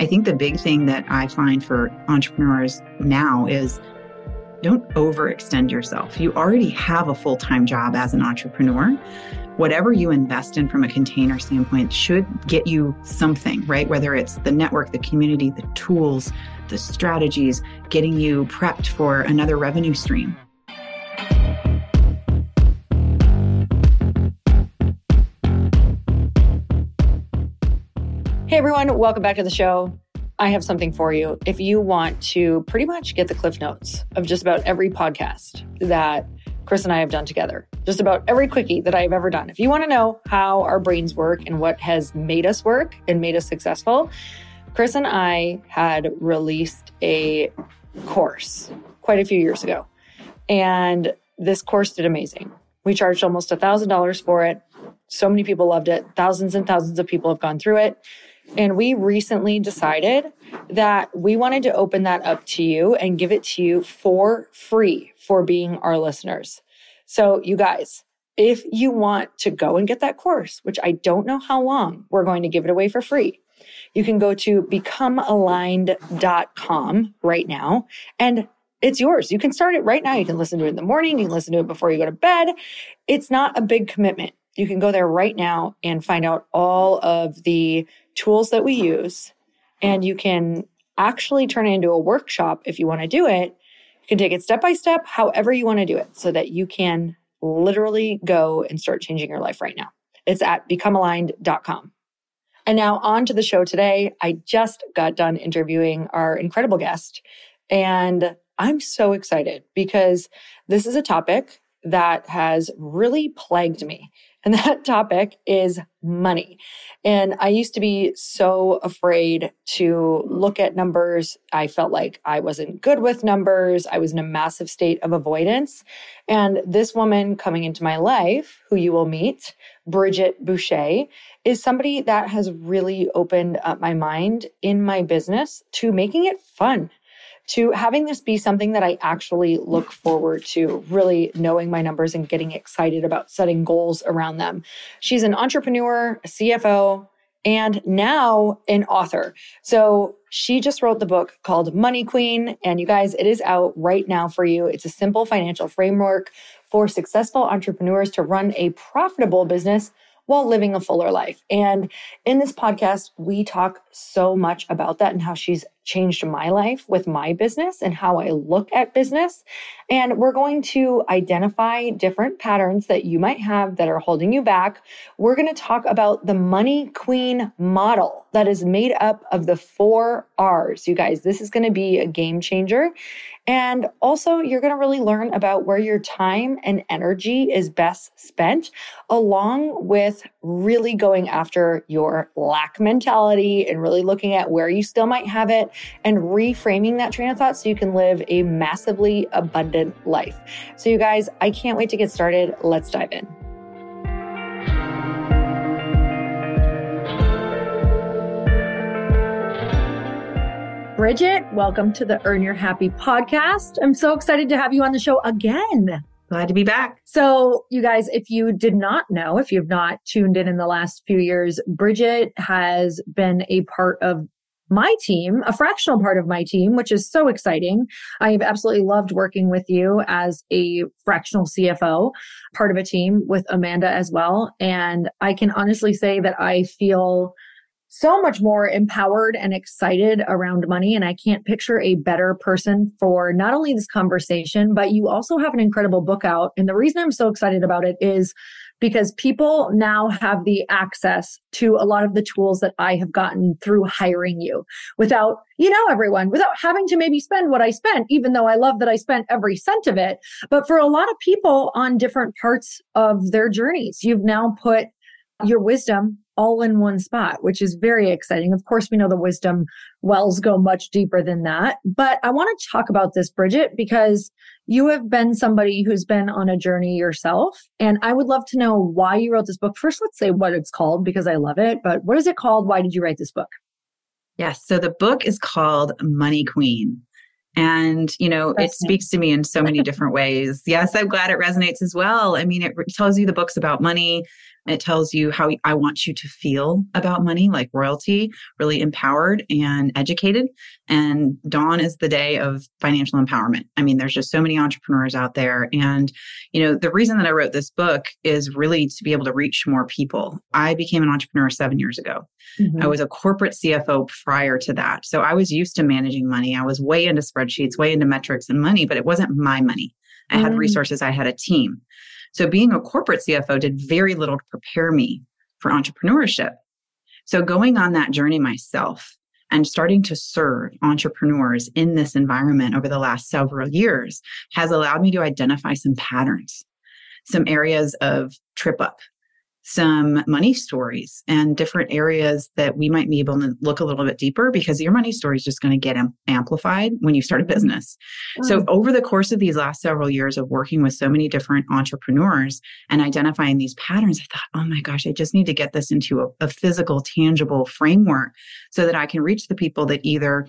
I think the big thing that I find for entrepreneurs now is don't overextend yourself. You already have a full time job as an entrepreneur. Whatever you invest in from a container standpoint should get you something, right? Whether it's the network, the community, the tools, the strategies, getting you prepped for another revenue stream. Hey everyone, welcome back to the show. I have something for you. If you want to pretty much get the cliff notes of just about every podcast that Chris and I have done together, just about every quickie that I've ever done. If you want to know how our brains work and what has made us work and made us successful, Chris and I had released a course quite a few years ago. And this course did amazing. We charged almost $1,000 for it. So many people loved it. Thousands and thousands of people have gone through it. And we recently decided that we wanted to open that up to you and give it to you for free for being our listeners. So, you guys, if you want to go and get that course, which I don't know how long we're going to give it away for free, you can go to becomealigned.com right now and it's yours. You can start it right now. You can listen to it in the morning. You can listen to it before you go to bed. It's not a big commitment. You can go there right now and find out all of the tools that we use, and you can actually turn it into a workshop if you want to do it. You can take it step by step, however you want to do it, so that you can literally go and start changing your life right now. It's at becomealigned.com. And now on to the show today. I just got done interviewing our incredible guest, and I'm so excited because this is a topic that has really plagued me. And that topic is money. And I used to be so afraid to look at numbers. I felt like I wasn't good with numbers. I was in a massive state of avoidance. And this woman coming into my life, who you will meet, Bridgette Boucha, is somebody that has really opened up my mind in my business to making it fun to having this be something that I actually look forward to, really knowing my numbers and getting excited about setting goals around them. She's an entrepreneur, a CFO, and now an author. So she just wrote the book called Money Queen. And you guys, it is out right now for you. It's a simple financial framework for successful entrepreneurs to run a profitable business while living a fuller life. And in this podcast, we talk so much about that and how she's changed my life with my business and how I look at business. And we're going to identify different patterns that you might have that are holding you back. We're going to talk about the money queen model that is made up of the four R's. You guys, this is going to be a game changer. And also, you're going to really learn about where your time and energy is best spent, along with really going after your lack mentality and really looking at where you still might have it and reframing that train of thought so you can live a massively abundant life. So, you guys, I can't wait to get started. Let's dive in. Bridgette, welcome to the Earn Your Happy podcast. I'm so excited to have you on the show again. Glad to be back. So, you guys, if you did not know, if you've not tuned in in the last few years, Bridgette has been a part of my team, a fractional part of my team, which is so exciting. I've absolutely loved working with you as a fractional CFO, part of a team with Amanda as well. And I can honestly say that I feel so much more empowered and excited around money. And I can't picture a better person for not only this conversation, but you also have an incredible book out. And the reason I'm so excited about it is because people now have the access to a lot of the tools that I have gotten through hiring you without, you know, everyone, without having to maybe spend what I spent, even though I love that I spent every cent of it. But for a lot of people on different parts of their journeys, you've now put your wisdom all in one spot, which is very exciting. Of course, we know the wisdom wells go much deeper than that. But I want to talk about this, Bridgette, because you have been somebody who's been on a journey yourself. And I would love to know why you wrote this book. First, let's say what it's called because I love it. But what is it called? Why did you write this book? Yes. So the book is called Money Queen. And, you know, it speaks to me in so many different ways. Yes, I'm glad it resonates as well. I mean, it tells you the books about money, It tells you how I want you to feel about money, like royalty, really empowered and educated. And dawn is the day of financial empowerment. I mean, there's just so many entrepreneurs out there. And, you know, the reason that I wrote this book is really to be able to reach more people. I became an entrepreneur seven years ago. Mm-hmm. I was a corporate CFO prior to that. So I was used to managing money. I was way into spreadsheets, way into metrics and money, but it wasn't my money. I had mm. resources, I had a team. So being a corporate CFO did very little to prepare me for entrepreneurship. So going on that journey myself and starting to serve entrepreneurs in this environment over the last several years has allowed me to identify some patterns, some areas of trip up some money stories and different areas that we might be able to look a little bit deeper because your money story is just going to get amplified when you start a mm-hmm. business. So, over the course of these last several years of working with so many different entrepreneurs and identifying these patterns, I thought, oh my gosh, I just need to get this into a, a physical, tangible framework so that I can reach the people that either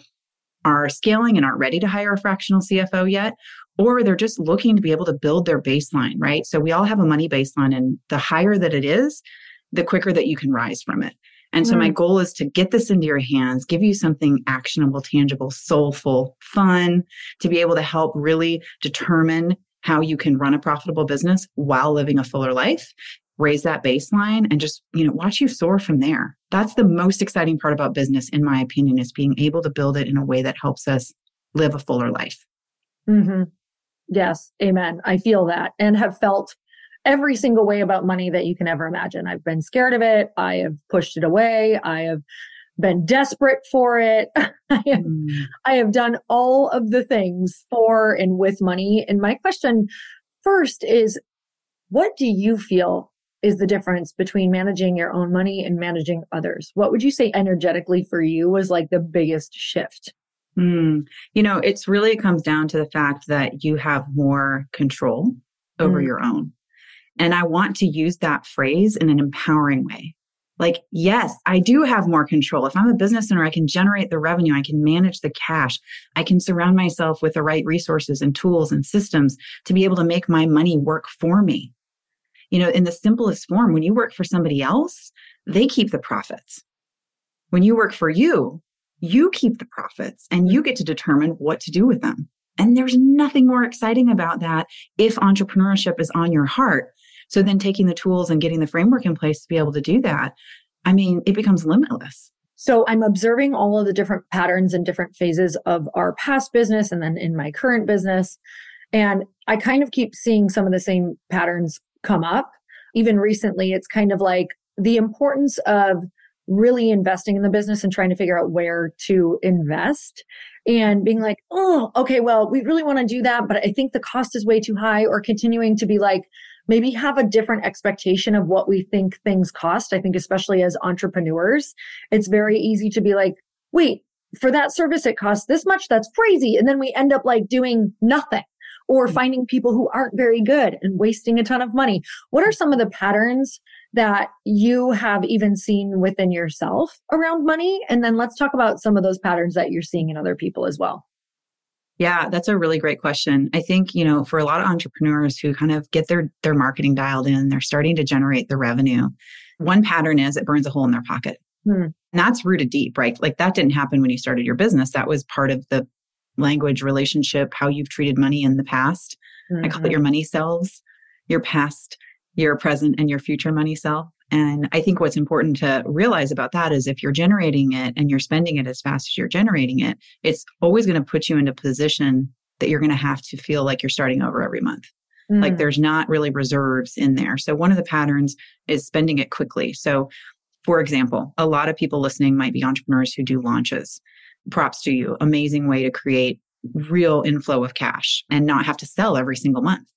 are scaling and aren't ready to hire a fractional CFO yet, or they're just looking to be able to build their baseline, right? So we all have a money baseline, and the higher that it is, the quicker that you can rise from it. And so, mm. my goal is to get this into your hands, give you something actionable, tangible, soulful, fun, to be able to help really determine how you can run a profitable business while living a fuller life raise that baseline and just you know watch you soar from there that's the most exciting part about business in my opinion is being able to build it in a way that helps us live a fuller life mm-hmm. Yes, amen. I feel that and have felt every single way about money that you can ever imagine. I've been scared of it. I have pushed it away. I have been desperate for it. I, have, mm. I have done all of the things for and with money. And my question first is what do you feel is the difference between managing your own money and managing others? What would you say energetically for you was like the biggest shift? Mm, you know, it's really it comes down to the fact that you have more control over mm. your own. And I want to use that phrase in an empowering way. Like, yes, I do have more control. If I'm a business owner, I can generate the revenue, I can manage the cash, I can surround myself with the right resources and tools and systems to be able to make my money work for me. You know, in the simplest form, when you work for somebody else, they keep the profits. When you work for you, you keep the profits and you mm-hmm. get to determine what to do with them. And there's nothing more exciting about that if entrepreneurship is on your heart. So then taking the tools and getting the framework in place to be able to do that, I mean, it becomes limitless. So I'm observing all of the different patterns and different phases of our past business and then in my current business. And I kind of keep seeing some of the same patterns come up. Even recently, it's kind of like the importance of really investing in the business and trying to figure out where to invest and being like, oh, okay, well, we really want to do that, but I think the cost is way too high, or continuing to be like, maybe have a different expectation of what we think things cost. I think, especially as entrepreneurs, it's very easy to be like, wait, for that service, it costs this much. That's crazy. And then we end up like doing nothing or mm. finding people who aren't very good and wasting a ton of money. What are some of the patterns that you have even seen within yourself around money? And then let's talk about some of those patterns that you're seeing in other people as well. Yeah, that's a really great question. I think, you know, for a lot of entrepreneurs who kind of get their their marketing dialed in, they're starting to generate the revenue. One pattern is it burns a hole in their pocket. Hmm. And that's rooted deep, right? Like that didn't happen when you started your business. That was part of the language relationship, how you've treated money in the past. Mm-hmm. I call it mm-hmm. your money selves, your past your present and your future money self. And I think what's important to realize about that is if you're generating it and you're spending it as fast as you're generating it, it's always going to put you into a position that you're going to have to feel like you're starting over every month. Mm. Like there's not really reserves in there. So one of the patterns is spending it quickly. So for example, a lot of people listening might be entrepreneurs who do launches. Props to you. Amazing way to create real inflow of cash and not have to sell every single month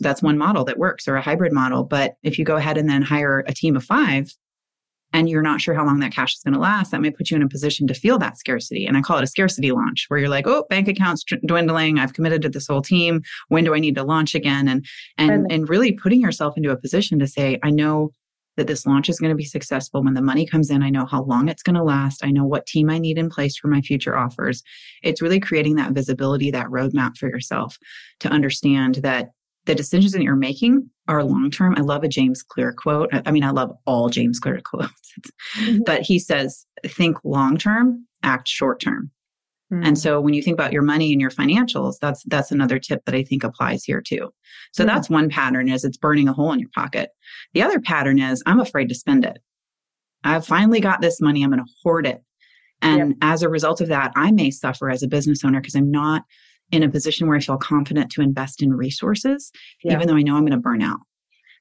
that's one model that works or a hybrid model. But if you go ahead and then hire a team of five and you're not sure how long that cash is going to last, that may put you in a position to feel that scarcity. And I call it a scarcity launch where you're like, oh, bank accounts dwindling. I've committed to this whole team. When do I need to launch again? And, and, and really putting yourself into a position to say, I know that this launch is going to be successful. When the money comes in, I know how long it's going to last. I know what team I need in place for my future offers. It's really creating that visibility, that roadmap for yourself to understand that the decisions that you're making are long term. I love a James Clear quote. I mean, I love all James Clear quotes, mm-hmm. but he says, think long term, act short term. Mm-hmm. And so when you think about your money and your financials, that's that's another tip that I think applies here too. So mm-hmm. that's one pattern is it's burning a hole in your pocket. The other pattern is I'm afraid to spend it. I've finally got this money, I'm going to hoard it. And yep. as a result of that, I may suffer as a business owner because I'm not in a position where I feel confident to invest in resources, yeah. even though I know I'm going to burn out.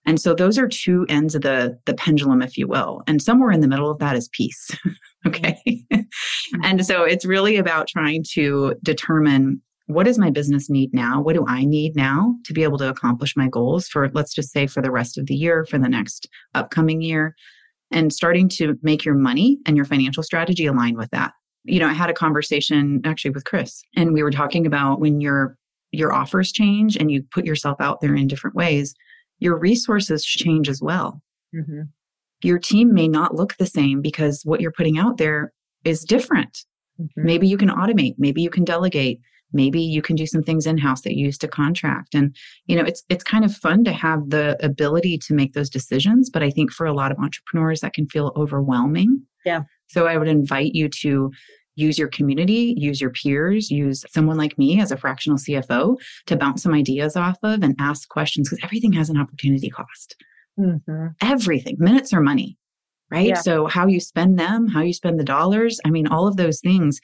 And so those are two ends of the the pendulum, if you will. And somewhere in the middle of that is peace. okay. Mm-hmm. and so it's really about trying to determine what does my business need now? What do I need now to be able to accomplish my goals for, let's just say, for the rest of the year, for the next upcoming year? And starting to make your money and your financial strategy align with that you know, I had a conversation actually with Chris, and we were talking about when your your offers change and you put yourself out there in different ways, your resources change as well. Mm-hmm. Your team may not look the same because what you're putting out there is different. Mm-hmm. Maybe you can automate, maybe you can delegate, maybe you can do some things in house that you used to contract. And you know, it's it's kind of fun to have the ability to make those decisions, but I think for a lot of entrepreneurs that can feel overwhelming. Yeah. So I would invite you to use your community, use your peers, use someone like me as a fractional CFO to bounce some ideas off of and ask questions because everything has an opportunity cost. Mm-hmm. Everything, minutes are money, right? Yeah. So, how you spend them, how you spend the dollars, I mean, all of those things,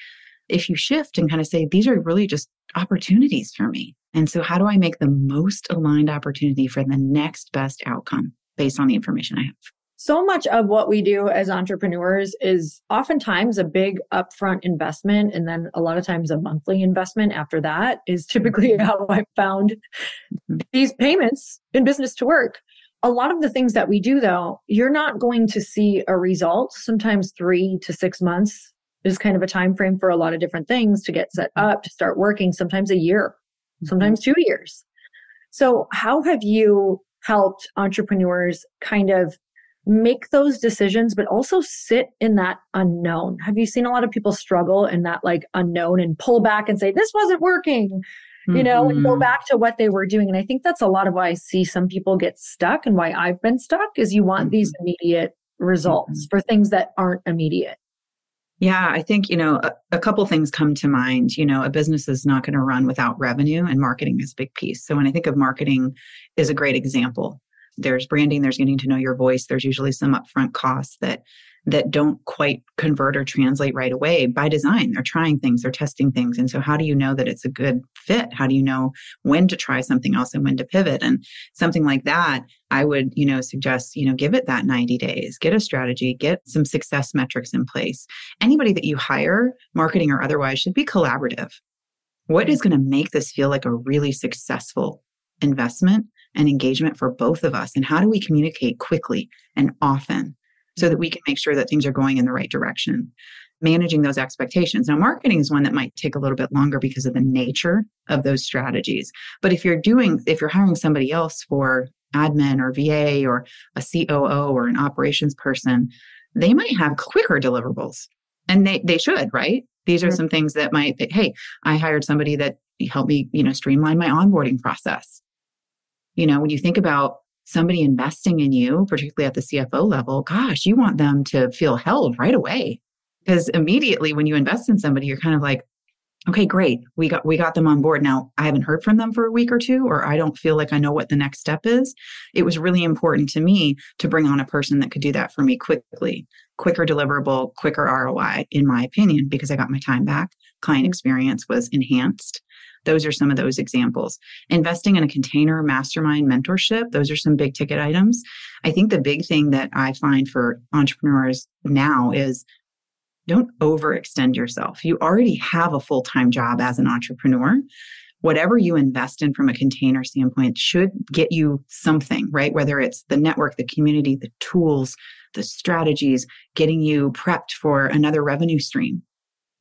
if you shift and kind of say, these are really just opportunities for me. And so, how do I make the most aligned opportunity for the next best outcome based on the information I have? So much of what we do as entrepreneurs is oftentimes a big upfront investment and then a lot of times a monthly investment after that is typically mm-hmm. how i found mm-hmm. these payments in business to work a lot of the things that we do though you're not going to see a result sometimes 3 to 6 months is kind of a time frame for a lot of different things to get set mm-hmm. up to start working sometimes a year sometimes 2 years so how have you helped entrepreneurs kind of make those decisions, but also sit in that unknown. Have you seen a lot of people struggle in that like unknown and pull back and say, this wasn't working? You know, mm-hmm. and go mm-hmm. back to what they were doing. And I think that's a lot of why I see some people get stuck and why I've been stuck is you want mm-hmm. these immediate results mm-hmm. for things that aren't immediate. Yeah, I think, you know, a, a couple things come to mind. You know, a business is not going to run without revenue and marketing is a big piece. So when I think of marketing is a great example there's branding there's getting to know your voice there's usually some upfront costs that that don't quite convert or translate right away by design. They're trying things they're testing things. And so how do you know that it's a good fit? How do you know when to try something else and when to pivot? And something like that i would you know suggest you know give it that 90 days get a strategy get some success metrics in place. Anybody that you hire marketing or otherwise should be collaborative. What is going to make this feel like a really successful investment and engagement for both of us? And how do we communicate quickly and often so that we can make sure that things are going in the right direction? Managing those expectations. Now, marketing is one that might take a little bit longer because of the nature of those strategies. But if you're doing, if you're hiring somebody else for admin or VA or a COO or an operations person, they might have quicker deliverables. And they, they should, right? These are some things that might, hey, I hired somebody that helped me, you know, streamline my onboarding process you know, when you think about somebody investing in you, particularly at the CFO level, gosh, you want them to feel held right away. Because immediately when you invest in somebody, you're kind of like, okay, great. We got we got them on board. Now I haven't heard from them for a week or two, or I don't feel like I know what the next step is. It was really important to me to bring on a person that could do that for me quickly, quicker deliverable, quicker ROI, in my opinion, because I got my time back. Client experience was enhanced. Those are some of those examples. Investing in a container mastermind mentorship, those are some big ticket items. I think the big thing that I find for entrepreneurs now is don't overextend yourself. You already have a full time job as an entrepreneur. Whatever you invest in from a container standpoint should get you something, right? Whether it's the network, the community, the tools, the strategies, getting you prepped for another revenue stream.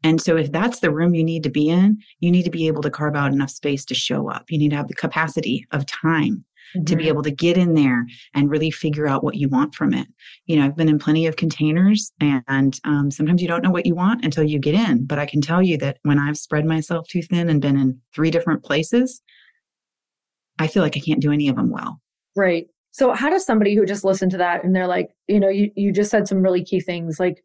And so, if that's the room you need to be in, you need to be able to carve out enough space to show up. You need to have the capacity of time mm-hmm. to be mm-hmm. able to get in there and really figure out what you want from it. You know, I've been in plenty of containers, and um, sometimes you don't know what you want until you get in. But I can tell you that when I've spread myself too thin and been in three different places, I feel like I can't do any of them well. Right. So how does somebody who just listened to that and they're like, you know, you, you just said some really key things like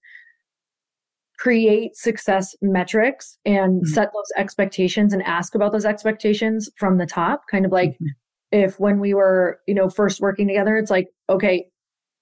create success metrics and mm-hmm. set those expectations and ask about those expectations from the top, kind of like mm-hmm. if when we were, you know, first working together, it's like, okay,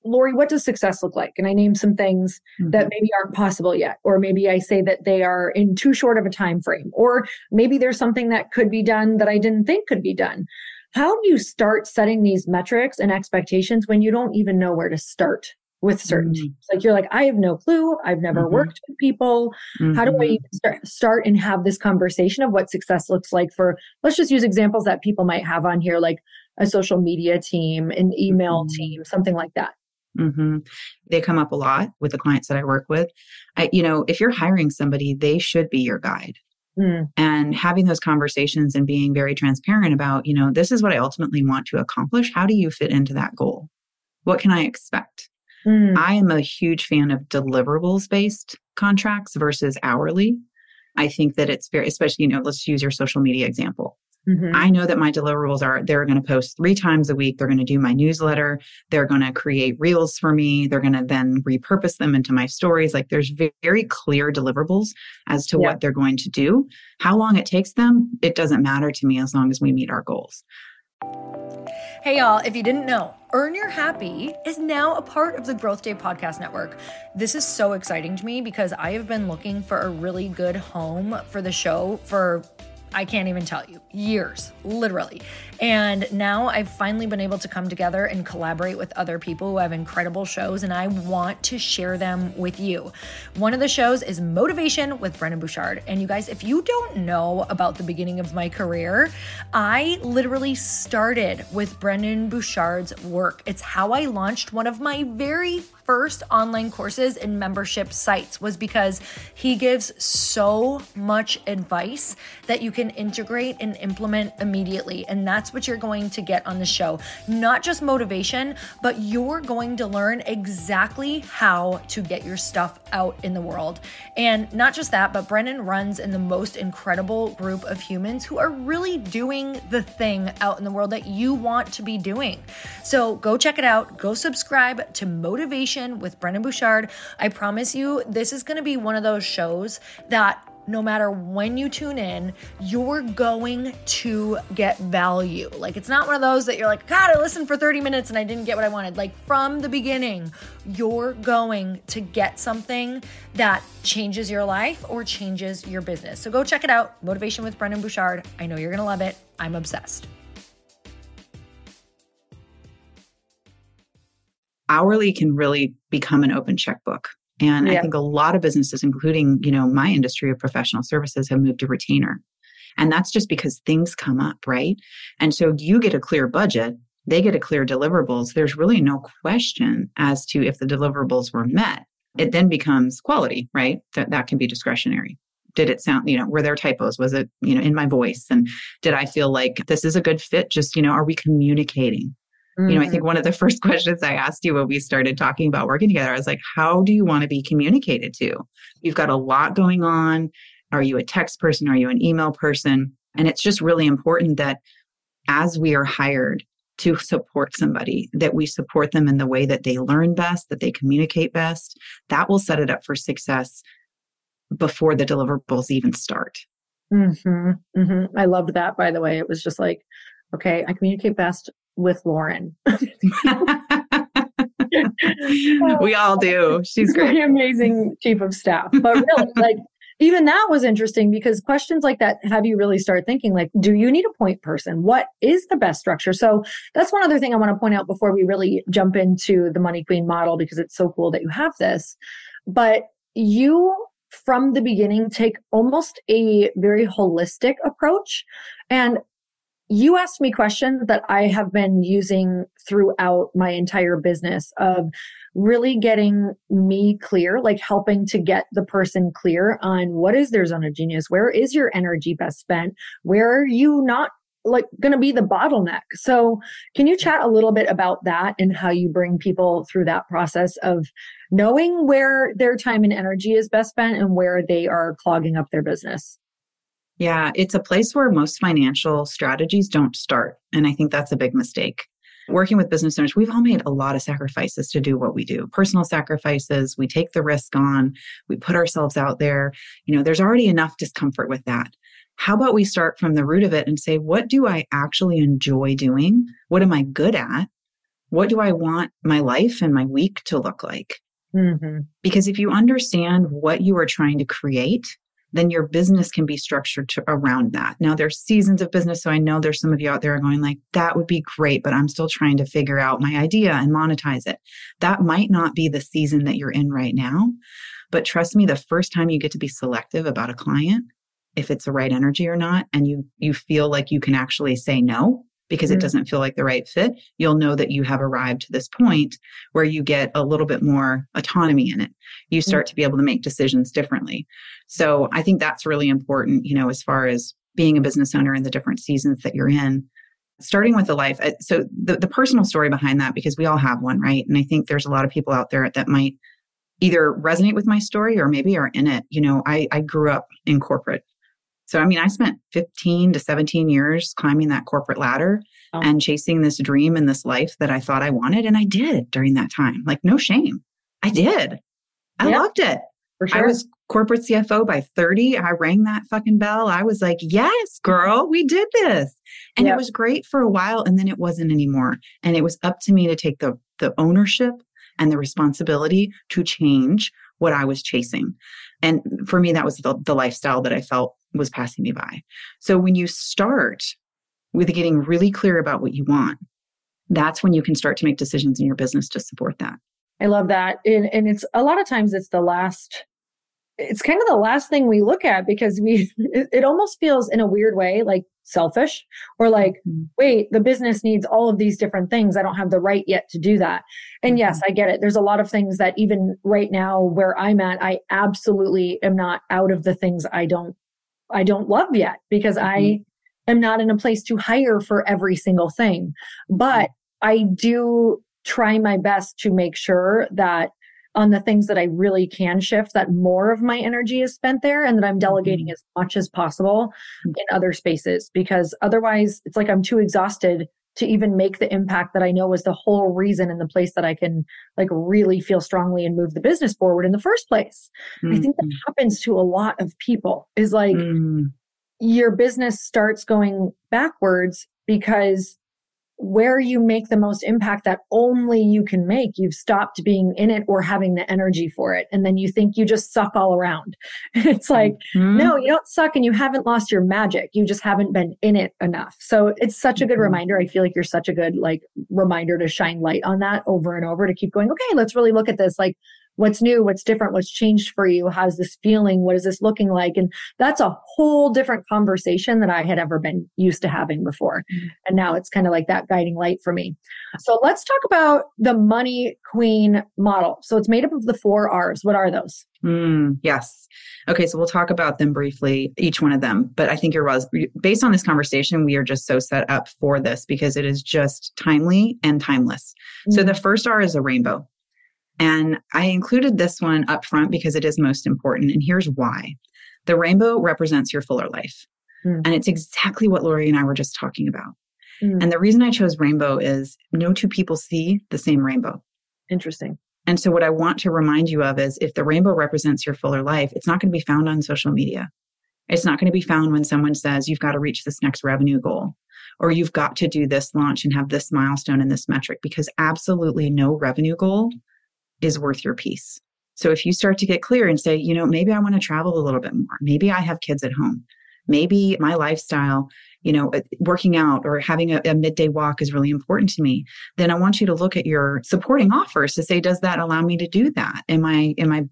Lori, what does success look like? And I name some things mm-hmm. that maybe aren't possible yet, or maybe I say that they are in too short of a time frame, or maybe there's something that could be done that I didn't think could be done. How do you start setting these metrics and expectations when you don't even know where to start with certainty? Mm-hmm. Like you're like, I have no clue. I've never mm-hmm. worked with people. How do I mm-hmm. even start, start and have this conversation of what success looks like for, let's just use examples that people might have on here, like a social media team, an email mm-hmm. team, something like that. Mm-hmm. They come up a lot with the clients that I work with. I, you know, if you're hiring somebody, they should be your guide. Mm. And having those conversations and being very transparent about, you know, this is what I ultimately want to accomplish. How do you fit into that goal? What can I expect? Mm. I am a huge fan of deliverables based contracts versus hourly. I think that it's very, especially, you know, let's use your social media example. Mm-hmm. I know that my deliverables are they're going to post three times a week. They're going to do my newsletter. They're going to create reels for me. They're going to then repurpose them into my stories. Like there's very clear deliverables as to yeah. what they're going to do. How long it takes them, it doesn't matter to me as long as we meet our goals. Hey, y'all, if you didn't know, Earn Your Happy is now a part of the Growth Day Podcast Network. This is so exciting to me because I have been looking for a really good home for the show for I can't even tell you, years, literally. And now I've finally been able to come together and collaborate with other people who have incredible shows, and I want to share them with you. One of the shows is Motivation with Brendon Burchard. And you guys, if you don't know about the beginning of my career, I literally started with Brendon Burchard's work. It's how I launched one of my very first online courses and membership sites was because he gives so much advice that you can integrate and implement immediately. And that's what you're going to get on the show. Not just motivation, but you're going to learn exactly how to get your stuff out in the world. And not just that, but Brendon runs in the most incredible group of humans who are really doing the thing out in the world that you want to be doing. So go check it out. Go subscribe to Motivation with Brendon Burchard. I promise you, this is going to be one of those shows that no matter when you tune in, you're going to get value. Like, it's not one of those that you're like, God, I listened for 30 minutes and I didn't get what I wanted. Like, from the beginning, you're going to get something that changes your life or changes your business. So go check it out Motivation with Brendon Burchard. I know you're going to love it. I'm obsessed. Hourly can really become an open checkbook. And yeah. I think a lot of businesses, including, you know, my industry of professional services have moved to retainer. And that's just because things come up, right? And so you get a clear budget, they get a clear deliverables. There's really no question as to if the deliverables were met. It then becomes quality, right? That that can be discretionary. Did it sound, you know, were there typos? Was it, you know, in my voice? And did I feel like this is a good fit? Just, you know, are we communicating? You know, I think mm. one of the first questions I asked you when we started talking about working together, I was like, how do you want to be communicated to? You've got a lot going on. Are you a text person? Are you an email person? And it's just really important that as we are hired to support somebody, that we support them in the way that they learn best, that they communicate best. That will set it up for success before the deliverables even start. Mm-hmm, mm-hmm. I loved that, by the way. It was just like, okay, I communicate best with Lauren. we all do. She's great. amazing chief of staff. But really, like, even that was interesting because questions like that have you really start thinking like do you need a point person what is the best structure so that's one other thing i want to point out before we really jump into the money queen model because it's so cool that you have this but you from the beginning take almost a very holistic approach and you asked me questions that I have been using throughout my entire business of really getting me clear, like helping to get the person clear on what is their zone of genius, where is your energy best spent, where are you not like going to be the bottleneck. So, can you chat a little bit about that and how you bring people through that process of knowing where their time and energy is best spent and where they are clogging up their business? Yeah, it's a place where most financial strategies don't start. And I think that's a big mistake. working with business owners, we've all made a lot of sacrifices to do what we do. Personal sacrifices, we take the risk on, we put ourselves out there. You know, there's already enough discomfort with that. How about we start from the root of it and say, what do I actually enjoy doing? What am I good at? What do I want my life and my week to look like? Mm-hmm. Because if you understand what you are trying to create, then your business can be structured to, around that. Now there's seasons of business. So I know there's some of you out there going like, that would be great, but I'm still trying to figure out my idea and monetize it. That might not be the season that you're in right now. But trust me, the first time you get to be selective about a client, if it's the right energy or not, and you, you feel like you can actually say no, because mm-hmm. it doesn't feel like the right fit, you'll know that you have arrived to this point where you get a little bit more autonomy in it. You start mm-hmm. to be able to make decisions differently. So I think that's really important, you know, as far as being a business owner in the different seasons that you're in. Starting with the life. Uh, so the, the personal story behind that, because we all have one, right? And I think there's a lot of people out there that might either resonate with my story or maybe are in it. You know, I, I grew up in corporate so, I mean, I spent 15 to 17 years climbing that corporate ladder oh. and chasing this dream and this life that I thought I wanted. And I did during that time. Like, no shame. I did. I loved it. Sure. I was corporate CFO by 30. I rang that fucking bell. I was like, yes, girl, we did this. And it was great for a while. And then it wasn't anymore. And it was up to me to take the, the ownership and the responsibility to change what I was chasing. And for me, that was the, the lifestyle that I felt was passing me by. So when you start with getting really clear about what you want, that's when you can start to make decisions in your business to support that. I love that. And, and it's a lot of times it's the last it's kind of the last thing we look at because we it, almost feels in a weird way like selfish or like mm-hmm. wait the business needs all of these different things i don't have the right yet to do that and mm-hmm. yes i get it there's a lot of things that even right now where i'm at i absolutely am not out of the things i don't i don't love yet because mm-hmm. i am not in a place to hire for every single thing but i do try my best to make sure that on the things that I really can shift, that more of my energy is spent there and that I'm delegating mm-hmm. as much as possible in other spaces because otherwise it's like I'm too exhausted to even make the impact that I know was the whole reason and the place that I can like really feel strongly and move the business forward in the first place. Mm-hmm. I think that mm-hmm. happens to a lot of people is like mm-hmm. your business starts going backwards because where you make the most impact that only you can make, you've stopped being in it or having the energy for it. And then you think you just suck all around. it's like, mm-hmm. no, you don't suck and you haven't lost your magic. You just haven't been in it enough. So it's such a good mm-hmm. reminder. I feel like you're such a good like reminder to shine light on that over and over to keep going, okay, let's really look at this. Like, what's new what's different what's changed for you how's this feeling what is this looking like and that's a whole different conversation that i had ever been used to having before mm-hmm. and now it's kind of like that guiding light for me so let's talk about the money queen model so it's made up of the four r's what are those Mm, yes. Okay, so we'll talk about them briefly, each one of them. But I think you're based on this conversation, we are just so set up for this because it is just timely and timeless. Mm-hmm. So the first R is a rainbow. And I included this one up front because it is most important. And here's why the rainbow represents your fuller life. Mm. And it's exactly what Lori and I were just talking about. Mm. And the reason I chose rainbow is no two people see the same rainbow. Interesting. And so, what I want to remind you of is if the rainbow represents your fuller life, it's not going to be found on social media. It's not going to be found when someone says you've got to reach this next revenue goal or you've got to do this launch and have this milestone and this metric because absolutely no revenue goal is worth your peace. So if you start to get clear and say, you know, maybe I want to travel a little bit more. Maybe I have kids at home. Maybe my lifestyle, you know, uh, working out or having a, a, midday walk is really important to me. Then I want you to look at your supporting offers to say, does that allow me to do that? Am I, am I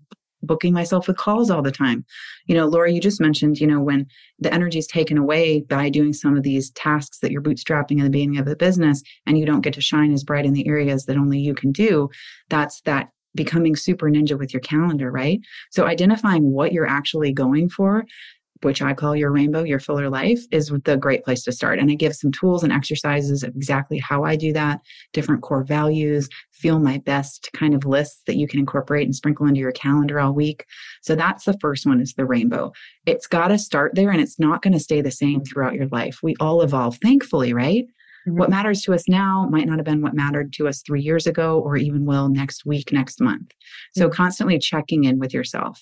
booking myself with calls all the time. You know, Laura, you just mentioned, you know, when the energy is taken away by doing some of these tasks that you're bootstrapping in the beginning of the business and you don't get to shine as bright in the areas that only you can do, that's that becoming super ninja with your calendar, right? So identifying what you're actually going for which I call your rainbow, your fuller life, is the great place to start. And I give some tools and exercises of exactly how I do that, different core values, feel my best kind of lists that you can incorporate and sprinkle into your calendar all week. So that's the first one is the rainbow. It's got to start there and it's not going to stay the same throughout your life. We all evolve, thankfully, right? Mm-hmm. What matters to us now might not have been what mattered to us three years ago or even will next week, next month. So mm-hmm. constantly checking in with yourself.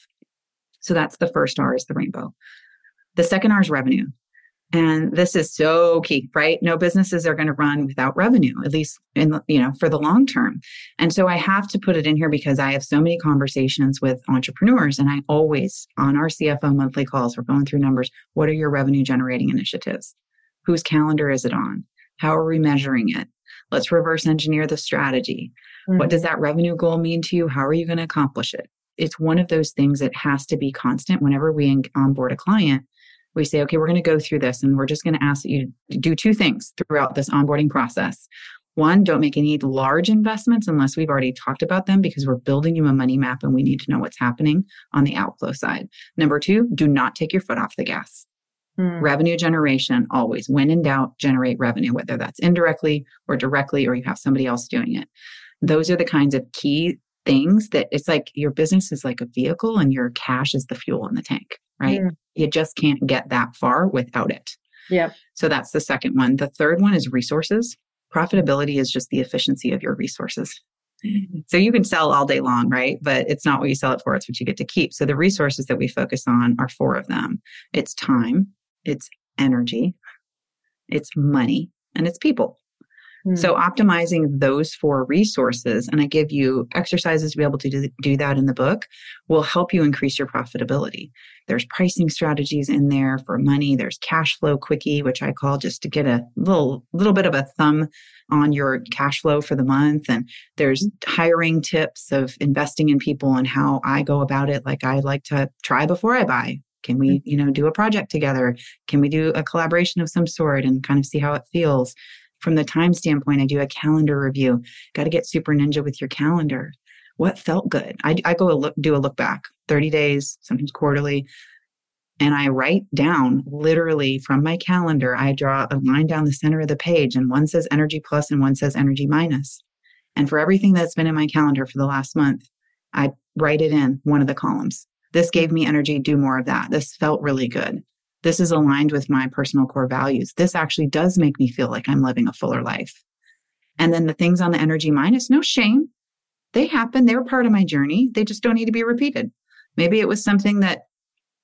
So that's the first R is the rainbow. The second R is revenue. And this is so key, right? No businesses are going to run without revenue, at least in, you know, for the long term. And so I have to put it in here because I have so many conversations with entrepreneurs and I always on our CFO monthly calls, we're going through numbers. What are your revenue generating initiatives? Whose calendar is it on? How are we measuring it? Let's reverse engineer the strategy. Mm-hmm. What does mm-hmm. that revenue goal mean to you? How are you going to accomplish it? It's one of those things that has to be constant whenever we onboard a client we say, okay, we're going to go through this and we're just going to ask that you do two things throughout this onboarding process. One, don't make any large investments unless we've already talked about them because we're building you a money map and we need to know what's happening on the outflow side. Number two, do not take your foot off the gas. Hmm. Revenue generation always, when in doubt, generate revenue, whether that's indirectly or directly, or you have somebody else doing it. Those are the kinds of key things that it's like your business is like a vehicle and your cash is the fuel in the tank, right? Mm. You just can't get that far without it. Yeah. So that's the second one. The third one is resources. Profitability is just the efficiency of your resources. So you can sell all day long, right? But it's not what you sell it for, it's what you get to keep. So the resources that we focus on are four of them it's time, it's energy, it's money, and it's people. So, hmm. optimizing those four resources, and I give you exercises to be able to do, do that in the book, will help you increase your profitability. There's pricing strategies in there for money. There's cash flow quickie, which I call just to get a little, little bit of a thumb on your cash flow for the month. And there's hmm. hiring tips of investing in people and how I go about it. Like I like to try before I buy. Can we, you know, do a project together? Can we do a collaboration of some sort and kind of see how it feels? From the time standpoint, I do a calendar review. Got to get super ninja with your calendar. What felt good? I, I go a look, do a look back, 30 days, sometimes quarterly. And I write down literally from my calendar, I draw a line down the center of the page, and one says energy plus and one says energy minus. And for everything that's been in my calendar for the last month, I write it in one of the columns. This gave me energy, do more of that. This felt really good this is aligned with my personal core values. This actually does make me feel like I'm living a fuller life. And then the things on the energy minus, no shame. They happen. They were part of my journey. They just don't need to be repeated. Maybe it was something that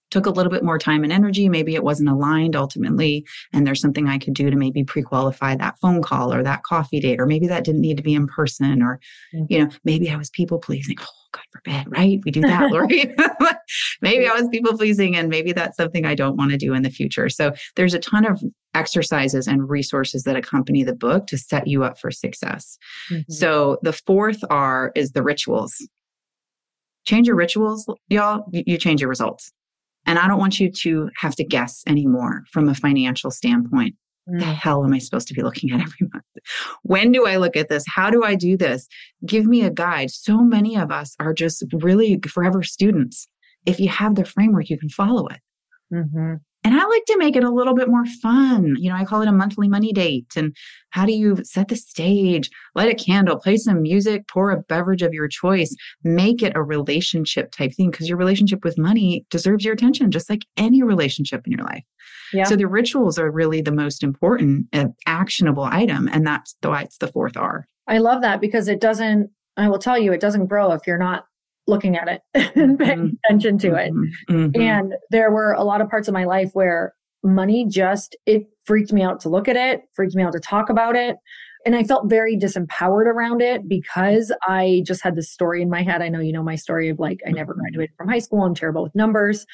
took a little bit more time and energy. Maybe it wasn't aligned ultimately. And there's something I could do to maybe pre qualify that phone call or that coffee date, or maybe that didn't need to be in person, or, mm-hmm. you know, maybe I was people pleasing. Oh, God forbid, right? We do that, Lori. maybe I was people pleasing, and maybe that's something I don't want to do in the future. So there's a ton of exercises and resources that accompany the book to set you up for success. Mm-hmm. So the fourth R is the rituals. Change your rituals, y'all, you change your results. And I don't want you to have to guess anymore from a financial standpoint. Mm. The hell am I supposed to be looking at every month? When do I look at this? How do I do this? Give me a guide. So many of us are just really forever students. If you have the framework, you can follow it. Mm-hmm. And I like to make it a little bit more fun. You know, I call it a monthly money date. And how do you set the stage, light a candle, play some music, pour a beverage of your choice, make it a relationship type thing because your relationship with money deserves your attention, just like any relationship in your life. Yeah. So the rituals are really the most important uh, actionable item. And that's why it's the fourth R. I love that because it doesn't, I will tell you, it doesn't grow if you're not looking at it and paying mm-hmm. attention to it. Mm-hmm. mm-hmm. And there were a lot of parts of my life where money just, it freaked me out to look at it, freaked me out to talk about it. And I felt very disempowered around it because I just had this story in my head. I know you know my story of like, I never mm-hmm. graduated from high school, I'm terrible with numbers.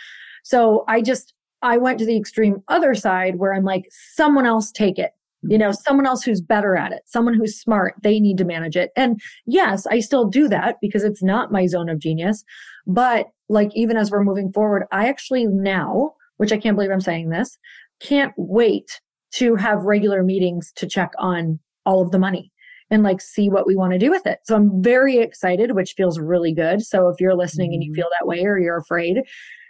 So I just, I went to the extreme other side where I'm like, someone else take it you know someone else who's better at it someone who's smart they need to manage it and yes i still do that because it's not my zone of genius but like even as we're moving forward i actually now which i can't believe i'm saying this can't wait to have regular meetings to check on all of the money and like see what we want to do with it. So I'm very excited, which feels really good. So if you're listening and you mm-hmm. feel that way or you're afraid,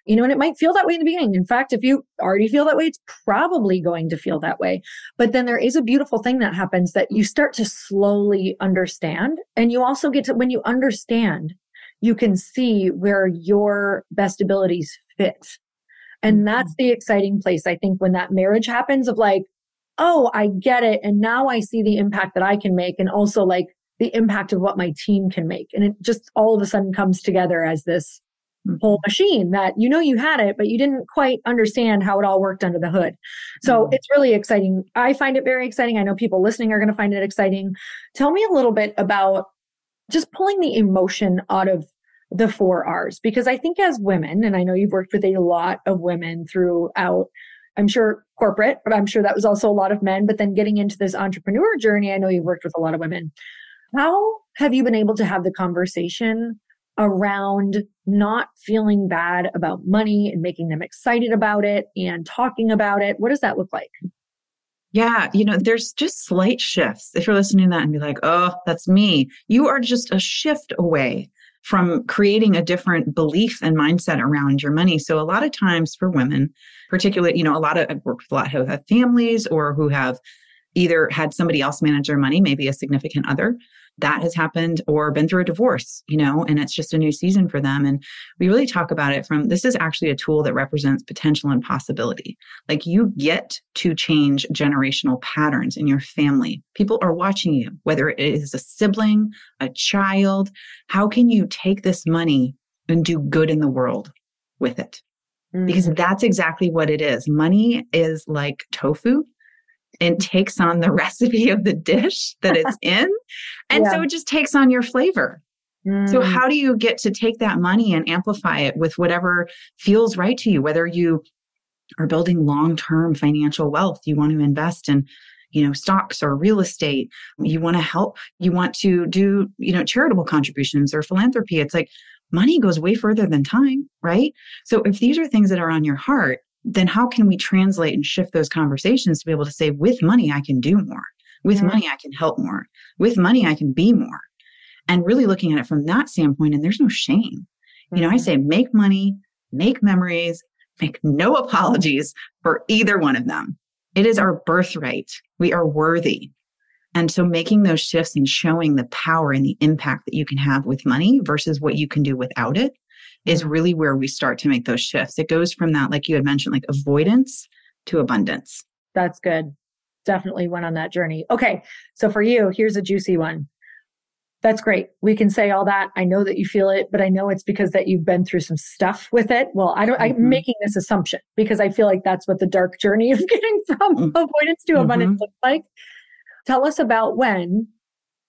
you know, and it might feel that way in the beginning. In fact, if you already feel that way, it's probably going to feel that way. But then there is a beautiful thing that happens that you start to slowly understand. And you also get to, when you understand, you can see where your best abilities fit. And mm-hmm. that's the exciting place, I think, when that marriage happens of like, oh, I get it. And now I see the impact that I can make and also like the impact of what my team can make. And it just all of a sudden comes together as this whole mm-hmm. machine that you know you had it, but you didn't quite understand how it all worked under the hood. So mm-hmm. it's really exciting. I find it very exciting. I know people listening are going to find it exciting. Tell me a little bit about just pulling the emotion out of the four R's, because I think as women, and I know you've worked with a lot of women throughout, I'm sure corporate, but I'm sure that was also a lot of men. But then getting into this entrepreneur journey, I know you've worked with a lot of women. How have you been able to have the conversation around not feeling bad about money and making them excited about it and talking about it? What does that look like? Yeah, you know, there's just slight shifts. If you're listening to that and be like, oh, that's me, you are just a shift away from creating a different belief and mindset around your money. So a lot of times for women, particularly, you know, a lot of I've worked with a lot who have families or who have either had somebody else manage their money, maybe a significant other, that has happened or been through a divorce, you know, and it's just a new season for them. And we really talk about it from this is actually a tool that represents potential and possibility. Like you get to change generational patterns in your family. People are watching you, whether it is a sibling, a child. How can you take this money and do good in the world with it? Because mm-hmm. that's exactly what it is. Money is like tofu and takes on the recipe of the dish that it's in. And yeah. so it just takes on your flavor. Mm. So, how do you get to take that money and amplify it with whatever feels right to you? Whether you are building long term financial wealth, you want to invest in you know stocks or real estate you want to help you want to do you know charitable contributions or philanthropy it's like money goes way further than time right so if these are things that are on your heart then how can we translate and shift those conversations to be able to say, with money, I can do more. With mm-hmm. money, I can help more. With money, I can be more. And really looking at it from that standpoint, and there's no shame. You know, I mm-hmm. say make money, make memories, make no apologies for either one of them. It is our birthright. We are worthy. And so making those shifts and showing the power and the impact that you can have with money versus what you can do without it is really where we start to make those shifts. It goes from that, like you had mentioned, like avoidance to abundance. That's good. Definitely went on that journey. Okay. So for you, here's a juicy one. That's great. We can say all that. I know that you feel it, but I know it's because that you've been through some stuff with it. Well, I don't, mm-hmm. I'm making this assumption because I feel like that's what the dark journey of getting from mm-hmm. avoidance to abundance mm-hmm. looks like. Tell us about when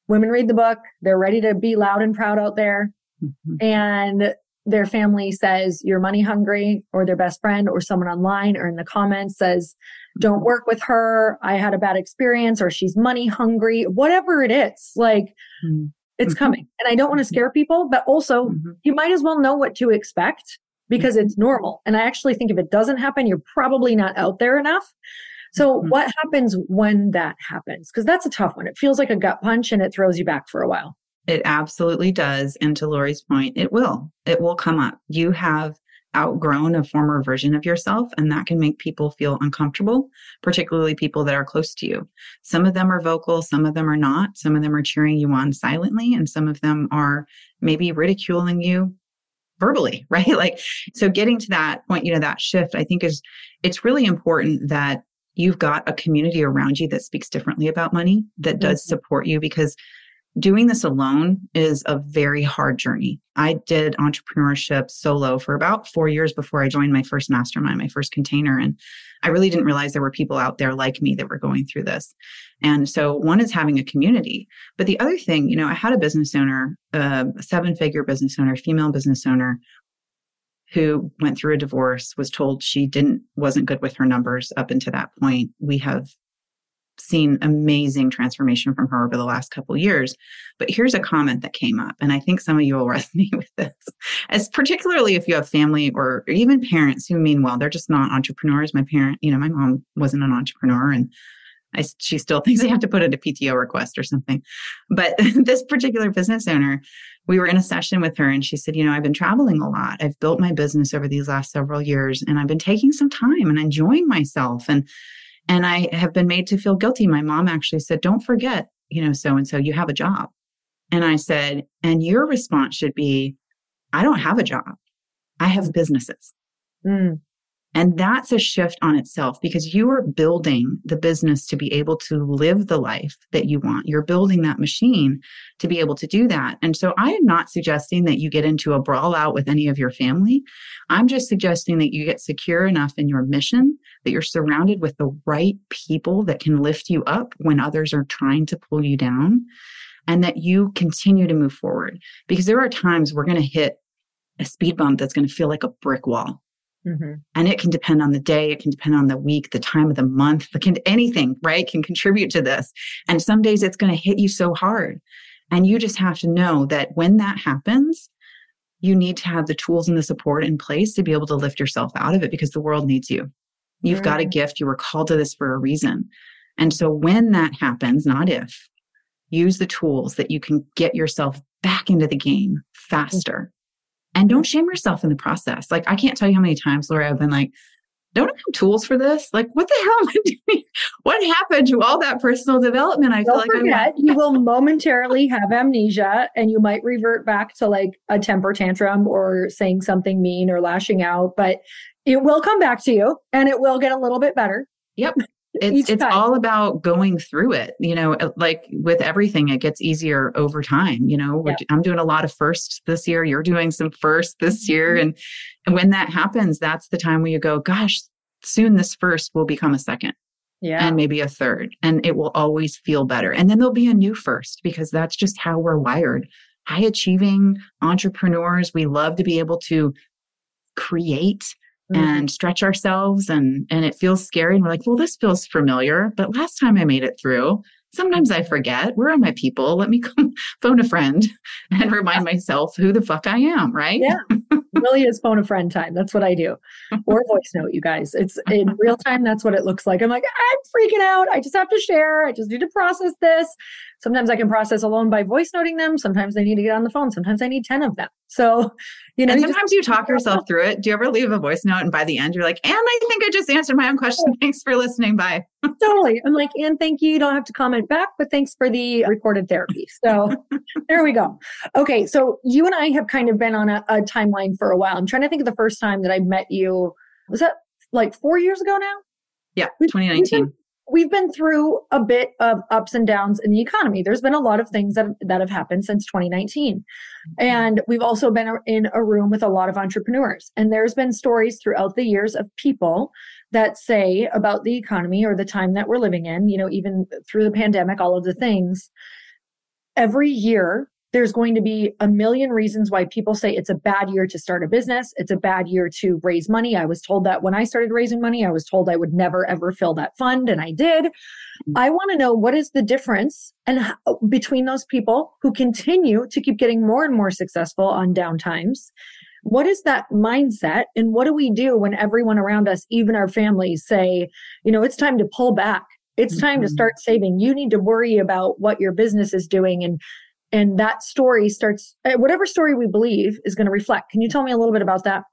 women read the book, they're ready to be loud and proud out there. Mm-hmm. And their family says you're money hungry or their best friend or someone online or in the comments says don't work with her i had a bad experience or she's money hungry whatever it is like mm-hmm. it's mm-hmm. coming and i don't want to scare people but also mm-hmm. you might as well know what to expect because it's mm-hmm. normal and i actually think if it doesn't happen you're probably not out there enough so mm-hmm. what happens when that happens because that's a tough one it feels like a gut punch and it throws you back for a while it absolutely does. And to Lori's point, it will. It will come up. You have outgrown a former version of yourself, and that can make people feel uncomfortable, particularly people that are close to you. Some of them are vocal, some of them are not. Some of them are cheering you on silently, and some of them are maybe ridiculing you verbally, right? Like, so getting to that point, you know, that shift, I think is it's really important that you've got a community around you that speaks differently about money, that does mm-hmm. support you because doing this alone is a very hard journey. I did entrepreneurship solo for about four years before I joined my first mastermind, my first container. And I really didn't realize there were people out there like me that were going through this. And so one is having a community. But the other thing, you know, I had a business owner, a seven figure business owner, female business owner who went through a divorce was told she didn't wasn't good with her numbers up until that point we have seen amazing transformation from her over the last couple years. But here's a comment that came up, and I think some of you will resonate with this, as particularly if you have family or even parents who mean well, they're just not entrepreneurs. My parent, you know, my mom wasn't an entrepreneur, and I, she still thinks they have to put in a PTO request or something. But this particular business owner, we were in a session with her and she said, You know, I've been traveling a lot. I've built my business over these last several years and I've been taking some time and enjoying myself. And and I have been made to feel guilty. My mom actually said, Don't forget, you know, so and so, you have a job. And I said, And your response should be, I don't have a job. I have businesses. Mm. And that's a shift on itself because you are building the business to be able to live the life that you want. You're building that machine to be able to do that. And so I am not suggesting that you get into a brawl out with any of your family. I'm just suggesting that you get secure enough in your mission that you're surrounded with the right people that can lift you up when others are trying to pull you down and that you continue to move forward because there are times we're going to hit a speed bump that's going to feel like a brick wall Mm-hmm. And it can depend on the day, it can depend on the week, the time of the month, it can anything, right? Can contribute to this. And some days it's going to hit you so hard. And you just have to know that when that happens, you need to have the tools and the support in place to be able to lift yourself out of it because the world needs you. You've mm-hmm. got a gift. You were called to this for a reason. And so when that happens, not if, use the tools that you can get yourself back into the game faster and don't mm-hmm. shame yourself in the process. Like, I can't tell you how many times, Laura, I've been like, don't I have tools for this? Like, what the hell am I doing? What happened to all that personal development? I don't feel like forget, I'm... you will momentarily have amnesia and you might revert back to like a temper tantrum or saying something mean or lashing out, but it will come back to you and it will get a little bit better. Yep. It's it's all about going through it. You know, uh, like with everything, it gets easier over time. You know, yeah. I'm doing a lot of firsts this year. You're doing some first this year, mm-hmm. and and when that happens, that's the time where you go, gosh, soon this first will become a second. Yeah. And maybe a third. And it will always feel better. And then there'll be a new first because that's just how we're wired. High achieving entrepreneurs, we love to be able to create mm-hmm. and stretch ourselves and and it feels scary and we're like well this feels familiar but last time i made it through sometimes i forget where are my people? Let me come phone a friend and remind myself who the fuck i am right? Yeah. Really is phone a friend time. That's what i do. Or voice note you guys. It's in real time that's what it looks like. I'm like i'm freaking out. I just have to share. I just need to process this sometimes I can process alone by voice noting them. Sometimes I need to get on the phone. Sometimes I need 10 of them. So, you know, and sometimes you, you talk yourself through it. Do you ever leave a voice note and by the end you're like, and I think I just answered my own question. Thanks for listening. Bye. totally. I'm like, and thank you. You don't have to comment back, but thanks for the recorded therapy. So there we go. Okay. So you and I have kind of been on a, a timeline for a while. I'm trying to think of the first time that I met you. Was that like four years ago now? Yeah, 2019 we've been through a bit of ups and downs in the economy. There's been a lot of things that, that have happened since 2019. And we've also been in a room with a lot of entrepreneurs. And there's been stories throughout the years of people that say about the economy or the time that we're living in, you know, even through the pandemic, all of the things. Every year, there's going to be a million reasons why people say it's a bad year to start a business. It's a bad year to raise money. I was told that when I started raising money, I was told I would never ever fill that fund, and I did. Mm-hmm. I want to know what is the difference and how, between those people who continue to keep getting more and more successful on downtimes. What is that mindset? And what do we do when everyone around us, even our families, say, you know, it's time to pull back? It's time mm-hmm. to start saving. You need to worry about what your business is doing and and that story starts eh, whatever story we believe is going to reflect. Can you tell me a little bit about that?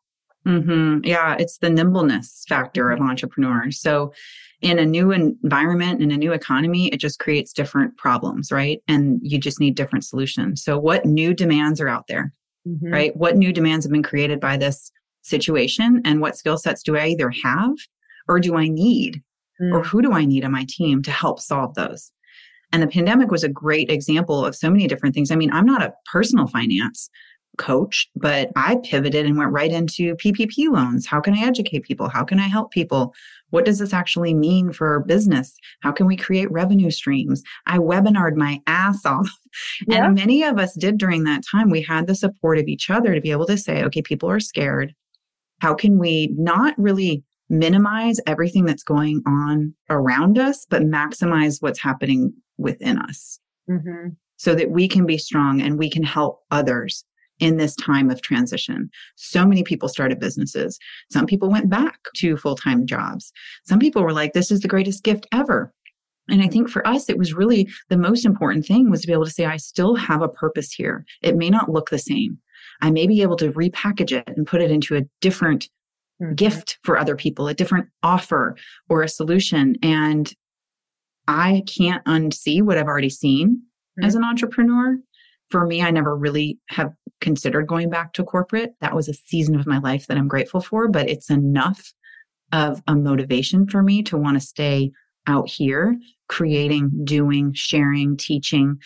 Mm-hmm. yeah it's the nimbleness factor of entrepreneurs. So in a new environment in a new economy it just creates different problems right? And you just need different solutions. So what new demands are out there mm-hmm. right? What new demands have been created by this situation and what skill sets do i either have or do i need? Mm. or who do i need on my team to help solve those and the pandemic was a great example of so many different things. I mean, I'm not a personal finance coach, but I pivoted and went right into PPP loans. How can I educate people? How can I help people? What does this actually mean for business? How can we create revenue streams? I webinared my ass off. Yeah. And many of us did during that time. We had the support of each other to be able to say, okay, people are scared. How can we not really minimize everything that's going on around us, but maximize what's happening within us mm-hmm. so that we can be strong and we can help others in this time of transition. So many people started businesses. Some people went back to full time jobs. Some people were like, this is the greatest gift ever. And I think for us, it was really the most important thing was to be able to say, I still have a purpose here. It may not look the same. I may be able to repackage it and put it into a different mm-hmm. gift for other people, a different offer or a solution. And I can't unsee what I've already seen mm-hmm. as an entrepreneur. For me, I never really have considered going back to corporate. That was a season of my life that I'm grateful for, but it's enough of a motivation for me to want to stay out here creating, doing, sharing, teaching.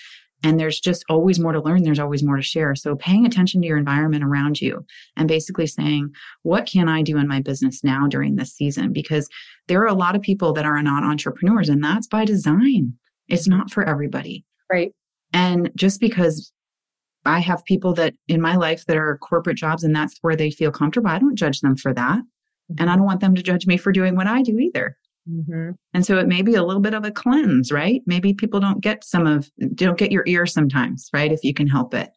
And there's just always more to learn. There's always more to share. So paying attention to your environment around you and basically saying, what can I do in my business now during this season? Because there are a lot of people that are not entrepreneurs and that's by design. It's not for everybody. Right. And just because I have people that in my life that are corporate jobs and that's where they feel comfortable, I don't judge them for that. And I mm-hmm. don't want them to judge me for doing what I do either. Mm-hmm. And so it may be a little bit of a cleanse, right? Maybe people don't get some of, don't get your ear sometimes, right? If you can help it.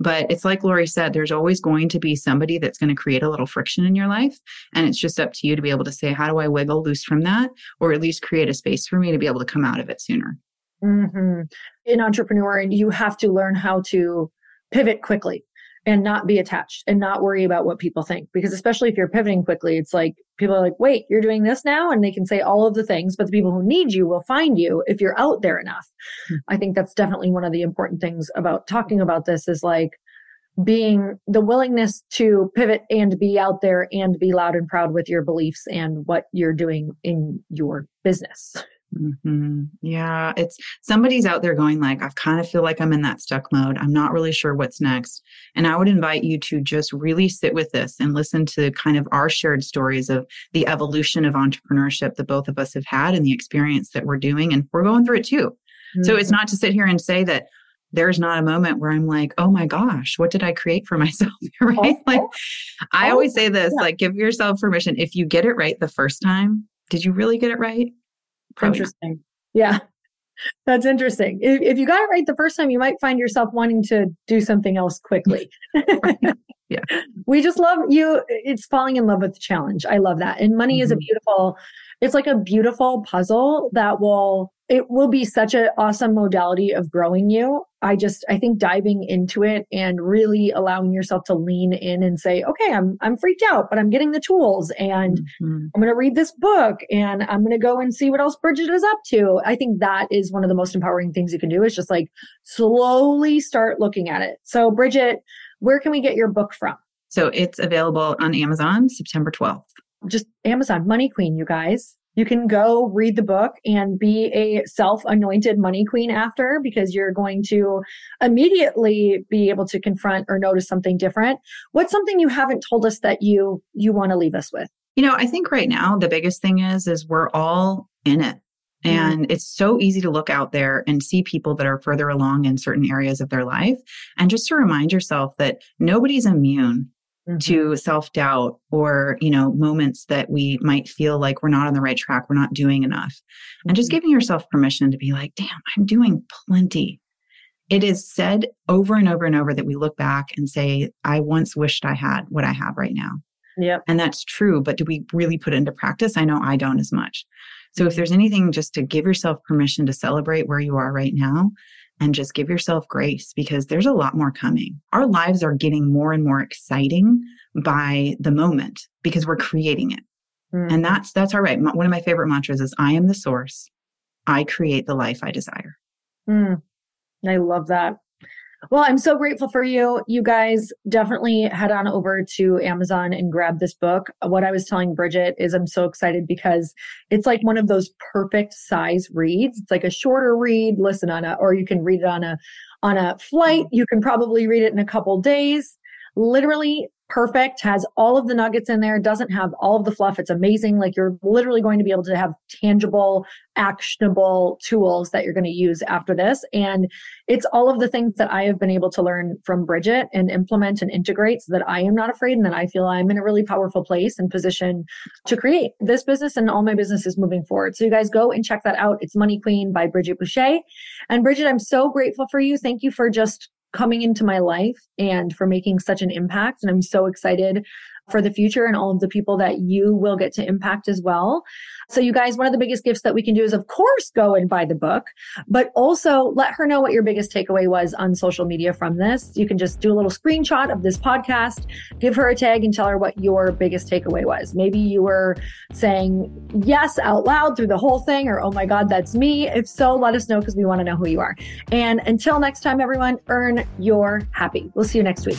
But it's like Lori said, there's always going to be somebody that's going to create a little friction in your life. And it's just up to you to be able to say, how do I wiggle loose from that? Or at least create a space for me to be able to come out of it sooner. Mm-hmm. In entrepreneur, you have to learn how to pivot quickly and not be attached and not worry about what people think. Because especially if you're pivoting quickly, it's like people are like, wait, you're doing this now? And they can say all of the things, but the people who need you will find you if you're out there enough. Mm-hmm. I think that's definitely one of the important things about talking about this is like being the willingness to pivot and be out there and be loud and proud with your beliefs and what you're doing in your business. Mm-hmm. Yeah, it's somebody's out there going like, I kind of feel like I'm in that stuck mode. I'm not really sure what's next. And I would invite you to just really sit with this and listen to kind of our shared stories of the evolution of entrepreneurship that both of us have had and the experience that we're doing. And we're going through it too. Mm-hmm. So it's mm-hmm. not to sit here and say that there's not a moment where I'm like, oh my gosh, what did I create for myself? right? Oh, like I oh, always say this, yeah. like give yourself permission. If you get it right the first time, did you really get it right? Probably interesting. Yeah. That's interesting. If, if, you got it right the first time, you might find yourself wanting to do something else quickly. yeah. We just love you. It's falling in love with the challenge. I love that. And money mm-hmm. is a mm-hmm. beautiful, it's like a beautiful puzzle that will it will be such an awesome modality of growing you. I just I think diving into it and really allowing yourself to lean in and say, okay, I'm I'm freaked out, but I'm getting the tools and mm-hmm. I'm going to read this book and I'm going to go and see what else Bridgette is up to. I think that is one of the most empowering things you can do is just like slowly start looking at it. So Bridgette, where can we get your book from? So it's available on Amazon September 12th. Just Amazon Money Queen, you guys you can go read the book and be a self anointed money queen after because you're going to immediately be able to confront or notice something different. What's something you haven't told us that you you want to leave us with? You know, I think right now the biggest thing is is we're all in it. Mm-hmm. And mm-hmm. it's so easy to look out there and see people that are further along in certain areas of their life. And just to remind yourself that nobody's immune mm-hmm. to self doubt or, you know, moments that we might feel like we're not on the right track, we're not doing enough. Mm-hmm. And just mm-hmm. giving yourself permission to be like, damn, I'm doing plenty. It is said over and over and over that we look back and say, I once wished I had what I have right now. Yep. And that's true. But do we really put it into practice? I know I don't as much. So if there's anything just to give yourself permission to celebrate where you are right now and just give yourself grace because there's a lot more coming. Our lives are getting more and more exciting by the moment because we're creating it. Mm. And that's that's all right. One of my favorite mantras is I am the source. I create the life I desire. Mm. I love that. Well, I'm so grateful for you. You guys definitely head on over to Amazon and grab this book. What I was telling Bridgette is I'm so excited because it's like one of those perfect size reads. It's like a shorter read, listen on a, or you can read it on a, on a flight. Mm-hmm. You can probably read it in a couple days. Literally perfect, has all of the nuggets in there, doesn't have all of the fluff. It's amazing. Like you're literally going to be able to have tangible, actionable tools that you're going to use after this. And it's all of the things that I have been able to learn from Bridgette and implement and integrate so that I am not afraid and that I feel I'm in a really powerful place and position to create this business and all my businesses moving forward. So you guys go and check that out. It's Money Queen by Bridgette Boucha. And Bridgette, I'm so grateful for you. Thank you for just coming into my life and for making such an impact. And I'm so excited for the future and all of the people that you will get to impact as well. So, you guys, one of the biggest gifts that we can do is, of course, go and buy the book, but also let her know what your biggest takeaway was on social media from this. You can just do a little screenshot of this podcast, give her a tag, and tell her what your biggest takeaway was. Maybe you were saying yes out loud through the whole thing, or oh my God, that's me. If so, let us know because we want to know who you are. And until next time, everyone, earn your happy. We'll see you next week.